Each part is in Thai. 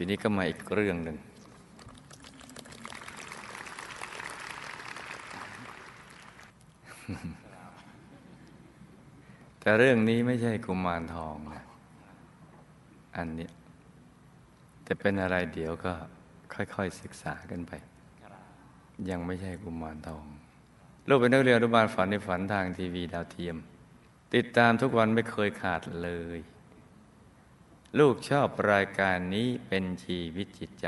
ทีนี้ก็มาอีกเรื่องหนึ่ง แต่เรื่องนี้ไม่ใช่กุมารทองนะอันนี้จะเป็นอะไรเดี๋ยวก็ค่อยๆศึกษากันไป ยังไม่ใช่กุมารทอง ลูกเป็นนักเรียนอนุบาลฝันในฝันทางทีวีดาวเทียม ติดตามทุกวันไม่เคยขาดเลย ลูกชอบรายการนี้เป็นชีวิตจิตใจ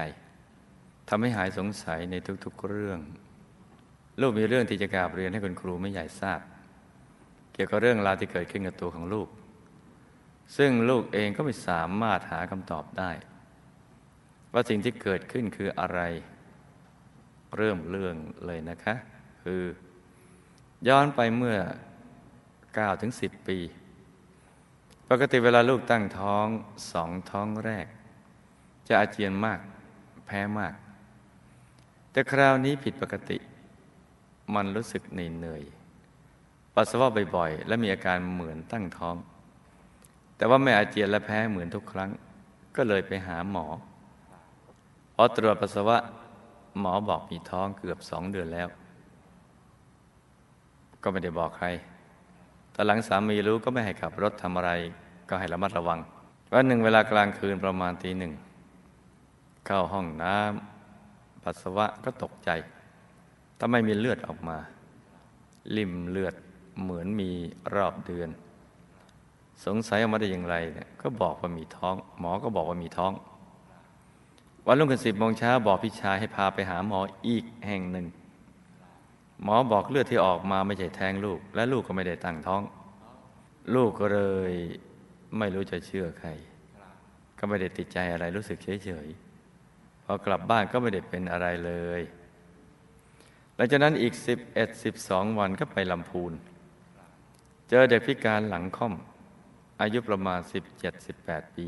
ทำให้หายสงสัยในทุกๆเรื่อง ลูกมีเรื่องที่จะกราบเรียนให้คุณครูไม่ใหญ่ทราบ เกี่ยวกับเรื่องราวที่เกิดขึ้นกับตัวของลูก ซึ่งลูกเองก็ไม่สามารถหาคำตอบได้ ว่าสิ่งที่เกิดขึ้นคืออะไร เริ่มเรื่องเลยนะคะ คือ ย้อนไปเมื่อ9ถึง10 ปี ปกติเวลาลูกตั้งท้องสองท้องแรก จะอาเจียนมากแพ้มาก แต่คราวนี้ผิดปกติ มันรู้สึกเหนื่อยๆปัสสาวะบ่อยๆ และมีอาการเหมือนตั้งท้อง แต่ว่าไม่อาเจียนและแพ้เหมือนทุกครั้ง ก็เลยไปหาหมอพอตรวจปัสสาวะหมอบอกมีท้องเกือบสองเดือนแล้ว ก็ไม่ได้บอกใคร แต่หลังสามีรู้ก็ไม่ให้ขับรถทำอะไรก็ให้ระมัดระวัง วันหนึ่งเวลากลางคืนประมาณตีหนึ่ง เข้าห้องน้ำปัสสาวะก็ตกใจ ถ้าไม่มีเลือดออกมา ลิ่มเลือดเหมือนมีรอบเดือน สงสัยออกมาได้อย่างไรเนี่ยก็บอกว่ามีท้อง หมอก็บอกว่ามีท้อง วันรุ่งขึ้นสิบโมงเช้าบอกพี่ชายให้พาไปหาหมออีกแห่งหนึ่ง หมอบอกเลือดที่ออกมาไม่ใช่แท้งลูก และลูกก็ไม่ได้ตั้งท้อง ลูกก็เลยไม่รู้จะเชื่อใคร ก็ไม่ได้ติดใจอะไรรู้สึกเฉยๆพอกลับบ้านก็ไม่ได้เป็นอะไรเลยหลังจากนั้นอีกสิบเอ็ดสิบสองวันก็ไปลำพูน เจอเด็กพิการหลังค่อม อายุประมาณสิบเจ็ดสิบแปดปี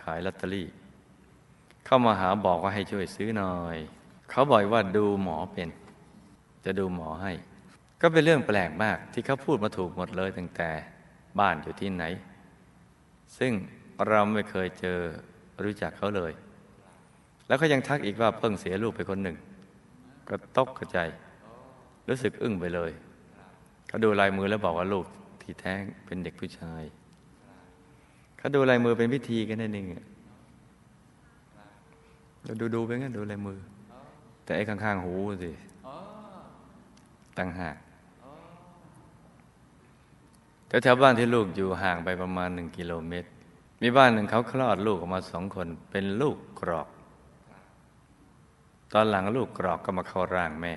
ขายลอตเตอรี่ เข้ามาหาบอกว่าให้ช่วยซื้อหน่อย เขาบอกว่าดูหมอเป็น จะดูหมอให้ ก็เป็นเรื่องแปลกมากที่เขาพูดมาถูกหมดเลยตั้งแต่บ้านอยู่ที่ไหน ซึ่งเราไม่เคยเจอรู้จักเขาเลย แล้วเขายังทักอีกว่าเพิ่งเสียลูกไปคนหนึ่ง ก็ตกกระใจ รู้สึกอึ้งไปเลย เขาดูลายมือแล้วบอกว่าลูกที่แท้งเป็นเด็กผู้ชาย เขาดูลายมือเป็นพิธีกันนั่นเองเราดูดูไปงั้นดูลายมือ แต่ไอ้ข้างๆหูสิ ตั้งหากแต่แถวบ้านที่ลูกอยู่ห่างไปประมาณหนึ่งกิโลเมตร มีบ้านหนึ่งเขาคลอดลูกออกมาสองคนเป็นลูกกรอก ตอนหลังลูกกรอกก็มาเข้าร่างแม่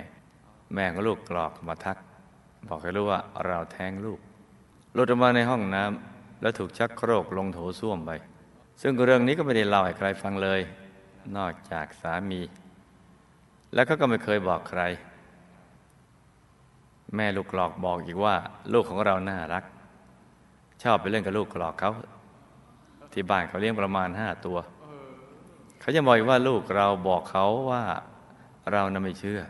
แม่ของลูกกรอกมาทัก บอกให้รู้ว่าเราแท้งลูกหลุดออกมาในห้องน้ำแล้วถูกชักโครกลงโถส้วมไป ซึ่งเรื่องนี้ก็ไม่ได้เล่าให้ใครฟังเลย นอกจากสามี แล้วก็ก็ไม่เคยบอกใคร แม่ลูกกรอกบอกอีกว่า ลูกของเราน่ารัก ชอบไปเล่นกับลูกกรอกเขาที่บ้านเขาเลี้ยงประมาณห้าตัวเขาจะบอกว่าลูกเราบอกเขาว่าเรานะไม่เชื่อ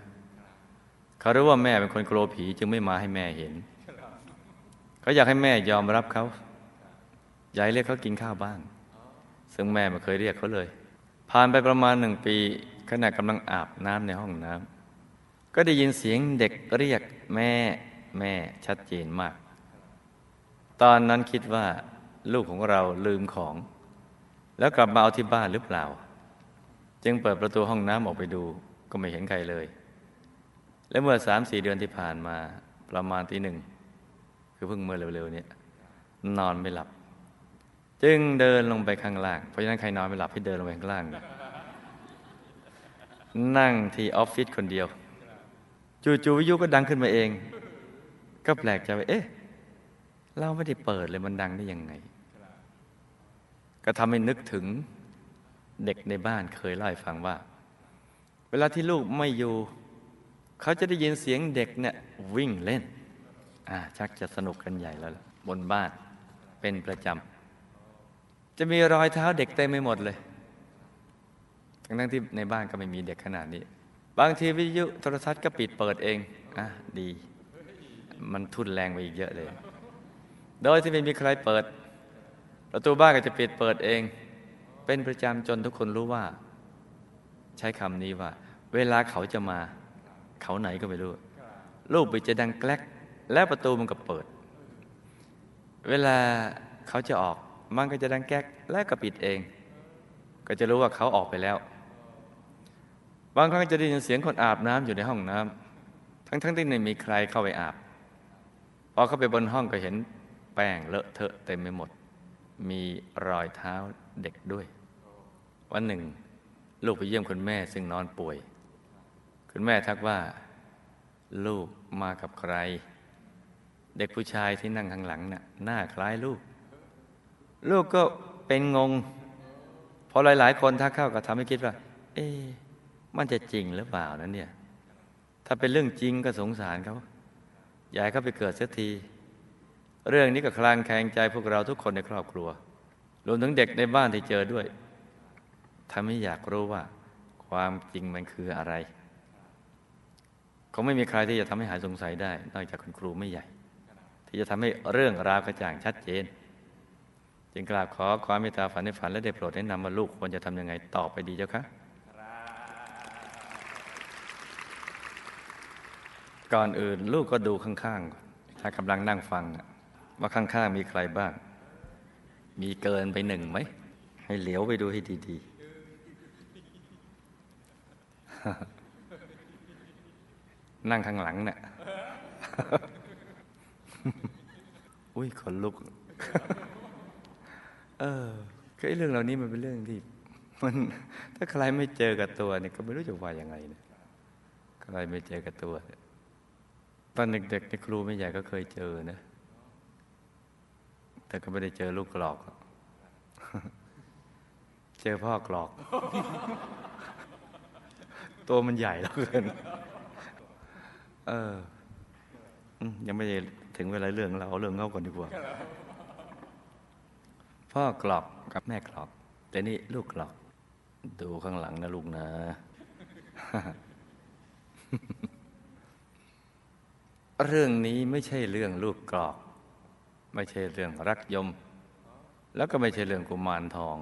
เขารู้ว่าแม่เป็นคนกลัวผีจึงไม่มาให้แม่เห็น เขาอยากให้แม่ยอมรับเขายากให้เรียกเขากินข้าวบ้าง ซึ่งแม่ไม่เคยเรียกเขาเลย ผ่านไปประมาณหนึ่งปีขณะกำลังอาบน้ำในห้องน้ำ ก็ได้ยินเสียงเด็กเรียกแม่แม่ชัดเจนมาก ตอนนั้นคิดว่า ลูกของเราลืมของ แล้วกลับมาเอาที่บ้านหรือเปล่า จึงเปิดประตูห้องน้ำออกไปดู ก็ไม่เห็นใครเลย และเมื่อสามสี่เดือนที่ผ่านมาประมาณตีหนึ่ง คือเพิ่งเมื่อเร็วๆนี้นอนไม่หลับ จึงเดินลงไปข้างล่าง เพราะฉะนั้นใครนอนไม่หลับให้เดินลงไปข้างล่าง นั่งที่ออฟฟิศคนเดียว จู่ๆวิทยุก็ดังขึ้นมาเอง ก็แปลกใจว่าเอ๊ะ เราไม่ได้เปิดเลยมันดังได้ยังไง ก็ทำให้นึกถึงเด็กในบ้านเคยเล่าให้ฟังว่า เวลาที่ลูกไม่อยู่ เขาจะได้ยินเสียงเด็กเนี่ยวิ่งเล่น อ่าชักจะสนุกกันใหญ่แล้ว บนบ้านเป็นประจำ จะมีรอยเท้าเด็กเต็มไปหมดเลย ทั้งที่ในบ้านก็ไม่มีเด็กขนาดนี้ บางทีวิทยุโทรทัศน์ก็ปิดเปิดเองอะดี มันทุนแรงไปอีกเยอะเลย โดยที่ไม่มีใครเปิด ประตูบ้านก็จะปิดเปิดเอง เป็นประจำจนทุกคนรู้ว่า ใช้คำนี้ว่า เวลาเขาจะมา เขาไหนก็ไม่รู้ ลูกไปจะดังแกลกแล้วประตูมันก็เปิด เวลาเขาจะออกมันก็จะดังแก๊กแล้วก็ปิดเอง ก็จะรู้ว่าเขาออกไปแล้ว บางครั้งจะได้ยินเสียงคนอาบน้ำอยู่ในห้องน้ำทั้งๆทที่ไม่มีใครเข้าไปอาบพอเข้าไปบนห้องก็เห็นแป้งเลอะเทอะเต็มไปหมด มีรอยเท้าเด็กด้วย วันหนึ่ง ลูกไปเยี่ยมคุณแม่ซึ่งนอนป่วย คุณแม่ทักว่า ลูกมากับใคร เด็กผู้ชายที่นั่งข้างหลังน่ะหน้าคล้ายลูก ลูกก็เป็นงงพอหลาย ๆ คนทักเข้าก็ทำให้คิดว่า เอ๊ มันจะจริงหรือเปล่านั้นเนี่ย ถ้าเป็นเรื่องจริงก็สงสารเขาอยากเขาไปเกิดเสียที เรื่องนี้ก็คลางแคลงใจพวกเราทุกคนในครอบครัว รวมถึงเด็กในบ้านที่เจอด้วยทำให้อยากรู้ว่า ความจริงมันคืออะไรคงไม่มีใครที่จะทำให้หายสงสัยได้ นอกจากคุณครูไม่ใหญ่ ที่จะทำให้เรื่องราวกระจ่างชัดเจน จึงกราบขอความเมตตาฝันในฝันและได้โปรดแนะนำว่าลูกควรจะทำยังไงต่อไปดีเจ้าคะ ก่อนอื่นลูกก็ดูข้างๆ ถ้ากำลังนั่งฟัง ว่าข้างๆมีใครบ้าง มีเกินไปหนึ่งไหม ให้เหลียวไปดูให้ดีๆ นั่งข้างหลังเนี่ยอุ้ยขนลุก เออคือเรื่องเหล่านี้มันเป็นเรื่องที่มันถ้าใครไม่เจอกับตัวเนี่ยก็ไม่รู้จะว่ายังไงเนี่ยใครไม่เจอกับตัวเนี่ย ตอนเด็กๆในครูไม่ใหญ่ก็เคยเจอนะ แต่ก็ไม่ได้เจอลูกกรอก เจอพ่อกรอก ตัวมันใหญ่แล้วเกิน เออ ยังไม่ถึงเวลาเรื่องเราเอาเรื่องเขาก่อนดีกว่า พ่อกรอกกับแม่กรอก แต่นี่ลูกกรอก ดูข้างหลังนะลูกนะ เรื่องนี้ไม่ใช่เรื่องลูกกรอก ไม่ใช่เรื่องรักยม แล้วก็ไม่ใช่เรื่องกุมารทอง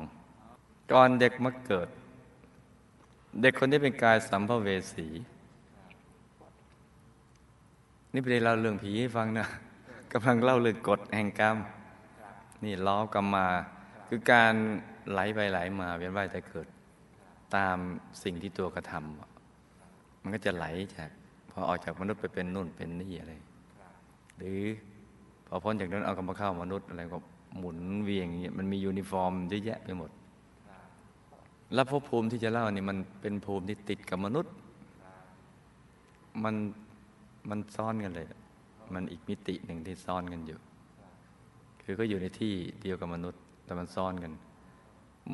ก่อนเด็กมาเกิด เด็กคนนี้เป็นกายสัมภเวสี นี่ไปได้เล่าเรื่องผีให้ฟังนะกำลังเล่าเรื่องกฎแห่งกรรม นี่ล้อกรรมมาคือการไหลไปไหลมาเวียนว่ายแต่เกิด ตามสิ่งที่ตัวกระทำมันก็จะไหลจาก พอออกจากมนุษย์ไปเป็นนู่นเป็นนี่อะไร หรือพอพ้นจากนั้นเอากรรมเข้ามนุษย์อะไรก็หมุนเวียงอย่างเงี้ยมันมียูนิฟอร์มเยอะแยะไปหมด แล้วภพภูมิที่จะเล่านี่มันเป็นภูมิที่ติดกับมนุษย์ มันมันซ่อนกันเลย มันอีกมิติหนึ่งที่ซ่อนกันอยู่ คือก็อยู่ในที่เดียวกับมนุษย์ แต่มันซ่อนกัน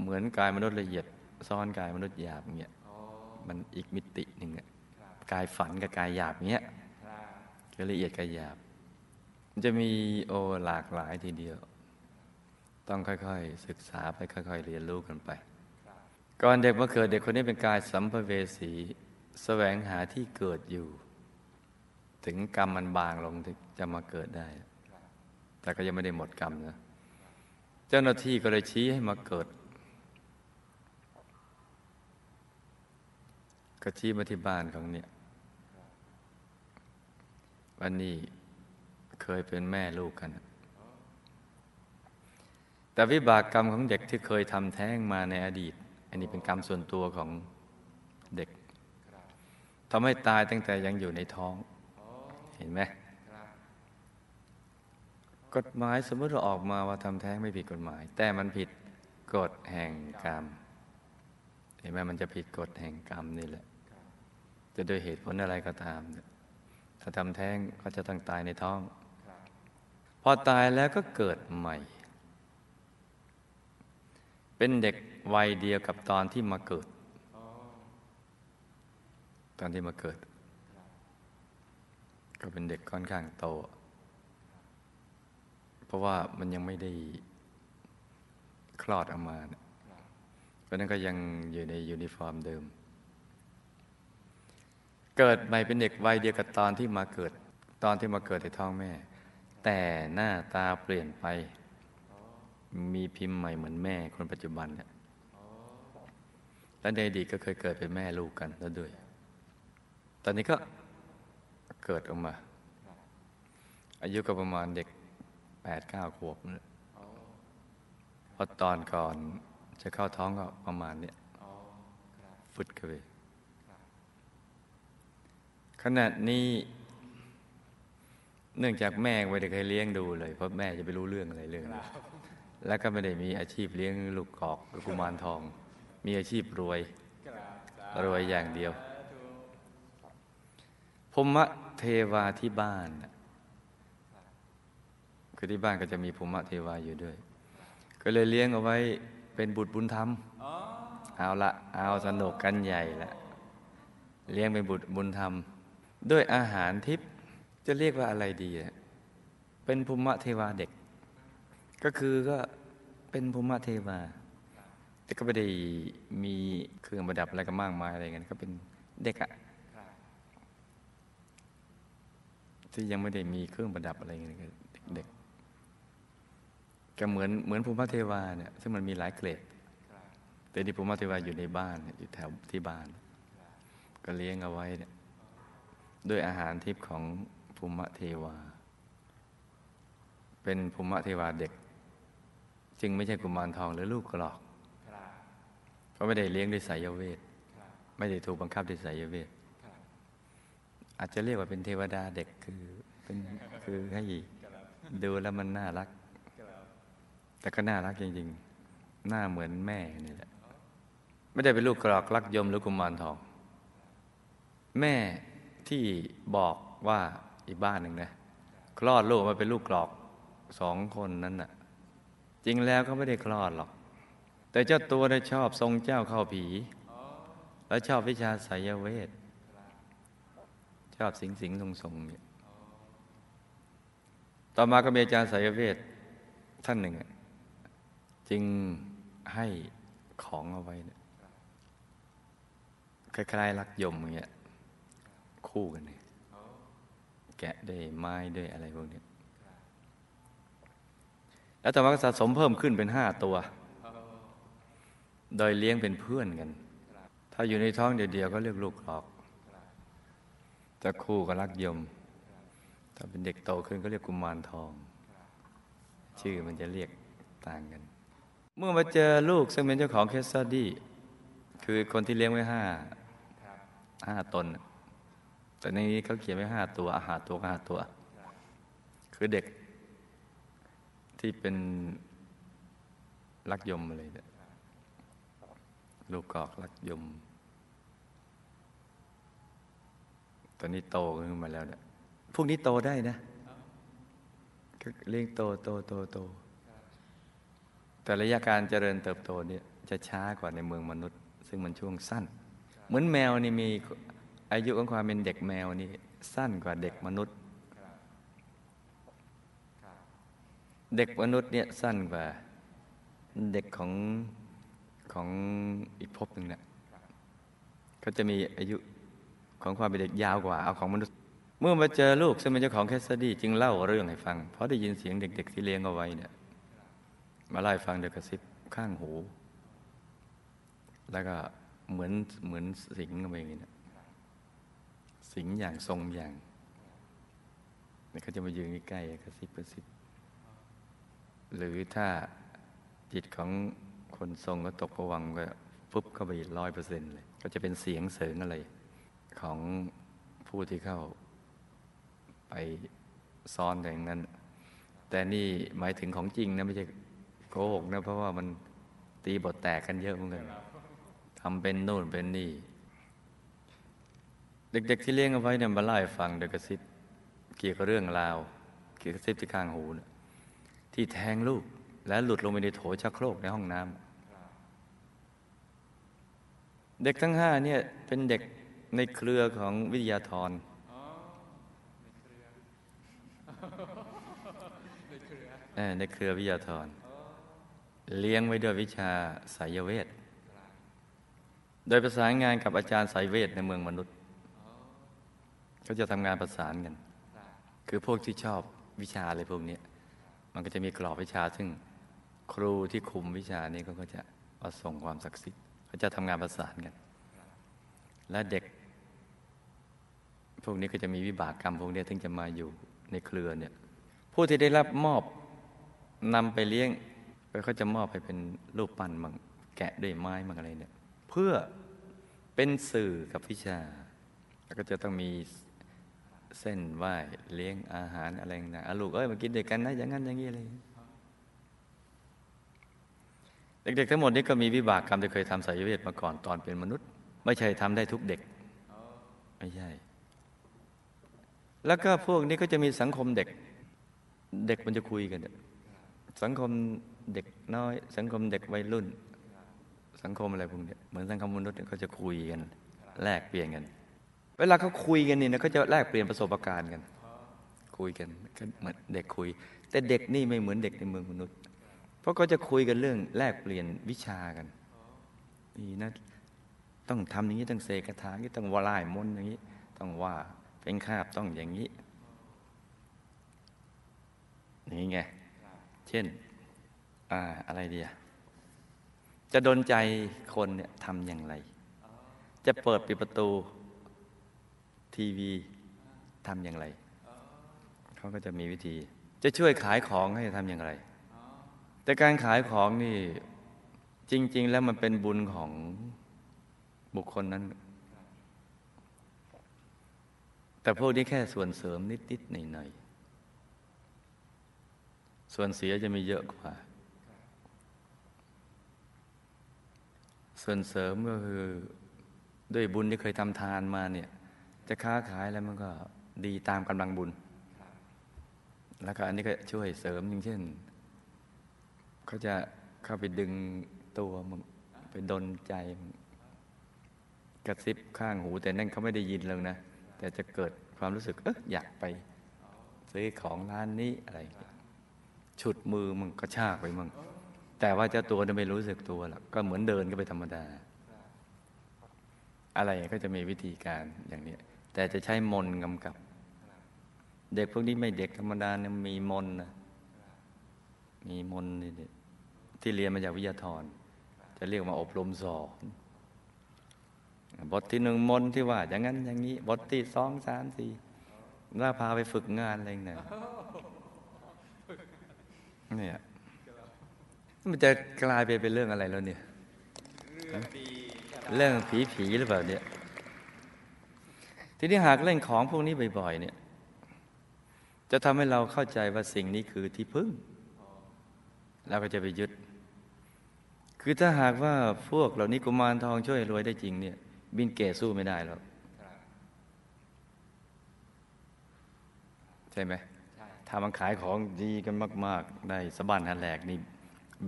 เหมือนกายมนุษย์ละเอียดซ่อนกายมนุษย์หยาบเงี้ย มันอีกมิติหนึ่งอะ กายฝันกับกายหยาบเงี้ยคือละเอียดกายหยาบ มันจะมีโอหลากหลายทีเดียว ต้องค่อยๆ ศึกษาไปค่อย ๆ เรียนรู้กันไป ก่อนเด็กมาเกิดเด็กคนนี้เป็นกายสัมภเวสีแสวงหาที่เกิดอยู่ ถึงกรรมมันบางลงถึงจะมาเกิดได้ แต่ก็ยังไม่ได้หมดกรรมนะเจ้าหน้าที่ก็เลยชี้ให้มาเกิดก็ชี้มาที่บ้านของเนี่ย วันนี้เคยเป็นแม่ลูกกัน แต่วิบากกรรมของเด็กที่เคยทำแท้งมาในอดีต อันนี้เป็นกรรมส่วนตัวของเด็กทำให้ตายตั้งแต่ยังอยู่ในท้อง เห็นไหมกฎหมายสมมติเราออกมาว่าทำแท้งไม่ผิดกฎหมาย แต่มันผิดกฎแห่งกรรมเห็นไหมมันจะผิดกฎแห่งกรรมนี่แหละ จะโดยเหตุผลอะไรก็ตามถ้าทำแท้งก็จะต้องตายในท้อง พอตายแล้วก็เกิดใหม่ เป็นเด็กวัยเดียวกับตอนที่มาเกิด ตอนที่มาเกิด ก็เป็นเด็กค่อนข้างโต เพราะว่ามันยังไม่ได้คลอดออกมา เพราะนั้นก็ยังอยู่ในยูนิฟอร์มเดิม เกิดใหม่เป็นเด็กวัยเดียวกับตอนที่มาเกิด ตอนที่มาเกิดในท้องแม่ แต่หน้าตาเปลี่ยนไป มีพิมพ์ใหม่เหมือนแม่คนปัจจุบันเนี่ยและในอดีตก็เคยเกิดเป็นแม่ลูกกันแล้วด้วย ตอนนี้ก็เกิดออกมา อายุก็ประมาณเด็กแปดเก้าขวบนั่นแหละเพราะตอนก่อนจะเข้าท้องก็ประมาณเนี้ยฟึดเข้าไป ขณะนี้ เนื่องจากแม่ไม่ได้เคยเลี้ยงดูเลย เพราะแม่จะไปรู้เรื่องอะไรเรื่องนี้แล้วก็ไม่ได้มีอาชีพเลี้ยงลูกกอกหรือกุมารทอง มีอาชีพรวย รวยอย่างเดียวพรหมเทวาที่บ้านคือที่บ้านก็จะมีภูมิเทวาอยู่ด้วย ก็เลยเลี้ยงเอาไว้เป็นบุตรบุญธรรมเอาละเอาสนุกกันใหญ่ละเลี้ยงเป็นบุตรบุญธรรม ด้วยอาหารทิพย์จะเรียกว่าอะไรดีอะเป็นภูมิเทวาเด็ก ก็คือก็เป็นภูมิเทวา แต่ก็ไม่ได้มีเครื่องประดับอะไรก็มากมายอะไรเงี้ยก็เป็นเด็กอะที่ยังไม่ได้มีเครื่องประดับอะไรเงี้ยเด็กๆก็เหมือนเหมือนภูมิเทวาเนี่ยซึ่งมันมีหลายเกรดแต่ที่ภูมิเทวาอยู่ในบ้านอยู่แถวที่บ้าน ก็เลี้ยงเอาไว้เนี่ย ด้วยอาหารทิพย์ของภูมิเทวา เป็นภูมิเทวาเด็ก จึงไม่ใช่กุมารทองหรือลูกกรอกเพราะไม่ได้เลี้ยงด้วยสายเวท ไม่ได้ถูกบังคับด้วยสายเวท อาจจะเรียกว่าเป็นเทวดาเด็กคือเป็นคือให้ดูแล้วมันน่ารัก แต่ก็น่ารักจริงๆ หน้าเหมือนแม่นี่แหละ ไม่ได้เป็นลูกกรอกลักยมหรือกุมารทอง แม่ ที่บอกว่าอีกบ้านหนึ่งนะคลอดลูกมาเป็นลูกกรอกสองคนนั้นน่ะ จริงแล้วก็ไม่ได้คลอดหรอก แต่เจ้าตัวได้ชอบทรงเจ้าเข้าผี และชอบวิชาไสยเวท ชอบสิงสิงทรงทรงเนี่ยต่อมาก็มีอาจารย์ไสยเวทท่านหนึ่งอะจึงให้ของเอาไว้เนี่ยคล้ายๆรักยมอย่างเงี้ย คู่กันเนี่ยแกะด้วยไม้ด้วยอะไรพวกนี้แล้วต่อมาก็สะสมเพิ่มขึ้นเป็นห้าตัว โดยเลี้ยงเป็นเพื่อนกัน ถ้าอยู่ในท้องเดียวๆก็เรียกลูกหลอกจะคู่ก็รักยม ถ้าเป็นเด็กโตขึ้นก็เรียกกุมารทอง ชื่อมันจะเรียกต่างกัน เมื่อมาเจอลูกซึ่งเป็นเจ้าของเคสซดี้คือคนที่เลี้ยงไว้ห้าห้าตน แต่ในนี้เขาเขียนไว้ห้าตัวอาหารตัวก็ห้าตัว คือเด็กที่เป็นรักยมอะไรเนี่ยลูกกอกรักยม ตอนนี้โตขึ้นมาแล้วเนี่ยพวกนี้โตได้นะเลี้ยงโตโตโตโต แต่ระยะการเจริญเติบโตเนี่ยจะช้ากว่าในเมืองมนุษย์ ซึ่งมันช่วงสั้น เหมือนแมวนี่มี อายุของความเป็นเด็กแมวนี่สั้นกว่าเด็กมนุษย์ เด็กมนุษย์เนี่ยสั้นกว่าเด็กของของอีกภพหนึ่งเนี่ยเขาจะมีอายุของความเป็นเด็กยาวกว่าเอาของมนุษย์ เมื่อมาเจอลูกซึ่งเป็นเจ้าของแคสซดี้จึงเล่าเรื่องให้ฟัง เพราะได้ยินเสียงเด็ก ๆ ที่เลี้ยงเอาไว้เนี่ยมาไล่ฟังเด็กกระซิบข้างหู แล้วก็เหมือนเหมือนสิงอะไรอย่างเงี้ย สิงอย่างทรงอย่างเนี่ยเขาจะมายืนใกล้ๆกระซิบกระซิบ หรือถ้าจิตของคนทรงก็ตกผวังก็ปุ๊บเข้าไปร้อยเปอร์เซ็นต์เลย ก็จะเป็นเสียงเสริงอะไร ของผู้ที่เข้าไปซ้อนอย่างนั้น แต่นี่หมายถึงของจริงนะไม่ใช่โกหกนะเพราะว่ามันตีบทแตกกันเยอะเหมือนกันทำเป็นโน่นเป็นนี่ เด็ก ๆ ที่เลี้ยงเอาไว้เนี่ยมาเล่าให้ฟังเด็กกระซิบเกี่ยวกับเรื่องราว เกี่ยวกับกระซิบที่ข้างหูนะที่แทงลูก แล้วหลุดลงไปในโถชักโครกในห้องน้ำเด็กทั้งห้าเนี่ยเป็นเด็กในเครือของวิทยาธรเออในเครือวิทยาธรเลี้ยงไว้ด้วยวิชาสายเวท โดยประสานงานกับอาจารย์สายเวทในเมืองมนุษย์ เขาจะทำงานประสานกัน คือพวกที่ชอบวิชาอะไรพวกนี้มันก็จะมีกรอบวิชา ซึ่งครูที่คุมวิชานี้ก็จะประส่งความศักดิ์สิทธิ์เขาจะทำงานประสานกัน และเด็ก พวกนี้ก็จะมีวิบากกรรมพวกนี้ถึงจะมาอยู่ในเครือเนี่ยผู้ที่ได้รับมอบนำไปเลี้ยงไปเขาจะมอบไปเป็นรูปปั้นมังแกะด้วยไม้มังอะไรเนี่ย เพื่อเป็นสื่อกับวิชา แล้วก็จะต้องมี เส้นไหว้เลี้ยงอาหารอะไรนะอาลูกเอ้ยมากินเด็กกันนะอย่างนั้นอย่างนี้อะไรเด็กๆทั้งหมดนี้ก็มีวิบากกรรมที่เคยทำสายเวทมาก่อนตอนเป็นมนุษย์ ไม่ใช่ทำได้ทุกเด็กไม่ใช่ แล้วก็พวกนี้ก็จะมีสังคมเด็ก เด็กมันจะคุยกันสังคมเด็กน้อย สังคมเด็กวัยรุ่น สังคมอะไรพวกนี้เหมือนสังคมมนุษย์เขาจะคุยกัน แลกเปลี่ยนกัน เวลาเขาคุยกันเนี่นะเขาจะแลกเปลี่ยนประสบการณ์กัน คุยกันเหมือนเด็กคุย แต่เด็กนี่ไม่เหมือนเด็กในเมืองมนุษย์ เพราะเขาจะคุยกันเรื่องแลกเปลี่ยนวิชากันนี่นะต้องทำอย่างนี้ต้องเสกคาถาอย่างนี้ต้องวลายมนต์อย่างนี้ ต้องว่าเป็นคาบต้องอย่างนี้นี่ไงเช่นอ่าอะไรเดียจะดนใจคนเนี่ยทำอย่างไร จะเปิดปิดประตู ทีวีทำอย่างไร เขาก็จะมีวิธี จะช่วยขายของให้ทำอย่างไร แต่การขายของนี่จริง ๆ แล้วมันเป็นบุญของบุคคลนั้น แต่พวกนี้แค่ส่วนเสริมนิด ๆ หน่อย ๆ ส่วนเสียจะมีเยอะกว่า ส่วนเสริมก็คือด้วยบุญที่เคยทำทานมาเนี่ย จะค้าขายแล้วมันก็ดีตามกำลังบุญ แล้วก็อันนี้ก็ช่วยเสริมอย่างเช่นเขาจะเข้าไปดึงตัวมันไปดนใจ กระซิบข้างหูแต่นั่นเขาไม่ได้ยินเลยนะ แต่จะเกิดความรู้สึกเอออยากไป ซื้อของร้านนี้อะไร ฉุดมือมึงก็ชากไปมึงแต่ว่าเจ้าตัวไม่รู้สึกตัวหรอกก็เหมือนเดินก็ไปธรรมดา อะไรก็จะมีวิธีการอย่างนี้ แต่จะใช้มนกำกับ เด็กพวกนี้ไม่เด็กธรรมดาเนี่ยมีมนนะมีมนนี่ที่เรียนมาจากวิทยาธรจะเรียกมาอบรมสอนบทที่หนึ่งมนที่ว่า อย่างนั้นอย่างนี้ บทที่สองสามสี่ล่าพาไปฝึกงานอะไรเนี่ยเนี่ยมันจะกลายไปเป็นเรื่องอะไรแล้วเนี่ย เรื่องผีผีหรือเปล่าเนี่ย ทีนี้หากเล่นของพวกนี้บ่อย ๆ เนี่ย จะทำให้เราเข้าใจว่าสิ่งนี้คือที่พึ่งเราก็จะไปยึด คือถ้าหากว่าพวกเหล่านี้กุมารทองช่วยรวยได้จริงเนี่ย บินเกตสู้ไม่ได้หรอกใช่ไหมถ้ามันขายของดีกันมาก ๆ ได้สะบันหันแหลกนี่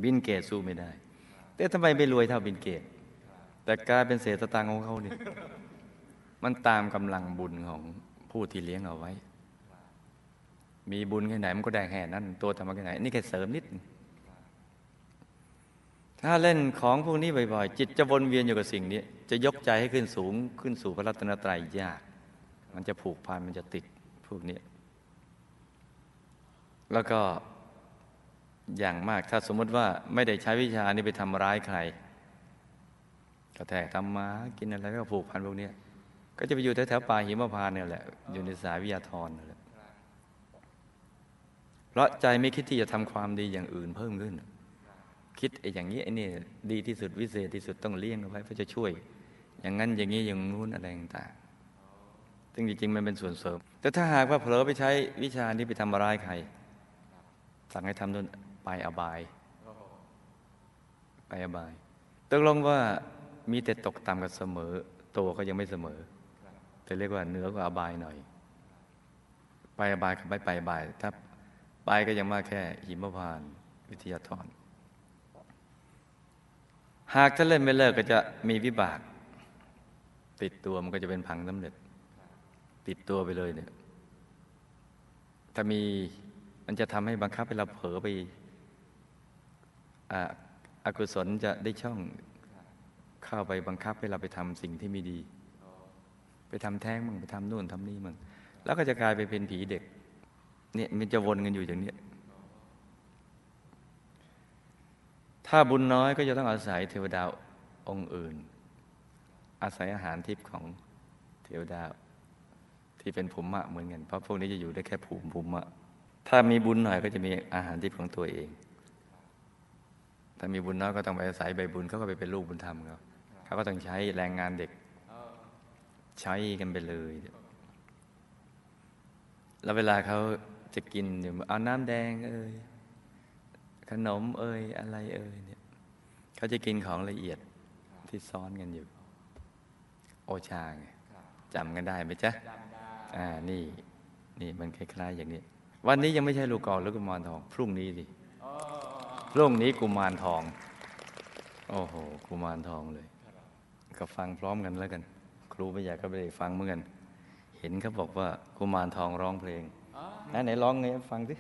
บินเกตสู้ไม่ได้ แต่ทำไมไม่รวยเท่าบินเกตแต่กลายเป็นเศษตางค์ของเขาเนี่ย มันตามกำลังบุญของผู้ที่เลี้ยงเอาไว้ มีบุญแค่ไหนมันก็ได้แค่นั้น ตัวทำมาแค่ไหน นี่แค่เสริมนิด ถ้าเล่นของพวกนี้บ่อยๆ จิตจะวนเวียนอยู่กับสิ่งนี้ จะยกใจให้ขึ้นสูงขึ้นสู่พระรัตนตรัยยาก มันจะผูกพันมันจะติดพวกนี้ แล้วก็อย่างมากถ้าสมมติว่าไม่ได้ใช้วิชานี้ไปทำร้ายใครกระแทกทำมากินอะไรก็ผูกพันพวกนี้ ก็จะไปอยู่แถวๆป่าหิมพานเนี่ยแหละ อยู่ในสายวิทยาธรนี่แหละเพราะใจไม่คิดที่จะทำความดีอย่างอื่นเพิ่มขึ้น คิดไอ้อย่างนี้ไอ้นี่ดีที่สุดวิเศษที่สุดต้องเลี้ยงเอาไว้เพื่อจะช่วย อย่างนั้นอย่างนี้อย่างนู้นอะไรต่างๆซึ่งจริงๆมันเป็นส่วนเสริม แต่ถ้าหากว่าเผลอไปใช้วิชานี้ไปทำร้ายใคร สั่งให้ทำนู่นไปอบาย ไปอบายตกลงว่ามีแต่ตกต่ำกันเสมอโตก็ยังไม่เสมอ แต่เรียกว่าเหนือกว่าอบายหน่อย ไปอบายกับไม่ไปอบาย ถ้าไปก็ยังมากแค่หิมพานวิทยาธรหากถ้าเล่นไม่เลิกก็จะมีวิบาก ติดตัวมันก็จะเป็นพังสำเร็จ ติดตัวไปเลยเนี่ย ถ้ามีมันจะทำให้บังคับให้เราเผลอไปอกุศลจะได้ช่องเข้าไปบังคับให้เราไปทำสิ่งที่ไม่ดี ไปทำแท้งมั่งไปทำนู่นทำนี่มั่งแล้วก็จะกลายไปเป็นผีเด็ก เนี่ยมันจะวนกันอยู่อย่างนี้ถ้าบุญน้อยก็จะต้องอาศัยเทวดาองค์อื่น อาศัยอาหารทิพย์ของเทวดาที่เป็นภูมิมะเหมือนกันเพราะพวกนี้จะอยู่ได้แค่ภูมิภูมิมะถ้ามีบุญหน่อยก็จะมีอาหารทิพย์ของตัวเอง ถ้ามีบุญน้อยก็ต้องไปอาศัยใบบุญเขาก็ไปเป็นลูกบุญธรรมเขาเขาก็ต้องใช้แรงงานเด็ก ใช้กันไปเลย แล้วเวลาเขาจะกินอยู่เอาน้ำแดงเอ้ยขนมเอ้ยอะไรเอ้ยเนี่ยเขาจะกินของละเอียดที่ซ้อนกันอยู่ โอชาไงจำกันได้ไหมจ๊ะอ่านี่ นี่มันคล้ายๆอย่างนี้ วันนี้ยังไม่ใช่ลูกกอกหรือกุมารทอง พรุ่งนี้สิพรุ่งนี้กุมารทอง โอ้โห กุมารทองเลย ก็ฟังพร้อมกันแล้วกันค รูไม่อยากก็ไปฟังเหมือนกัน เห็นเขาบอกว่ากุมารทองร้องเพลงไหนไหนร้องไงฟังสิ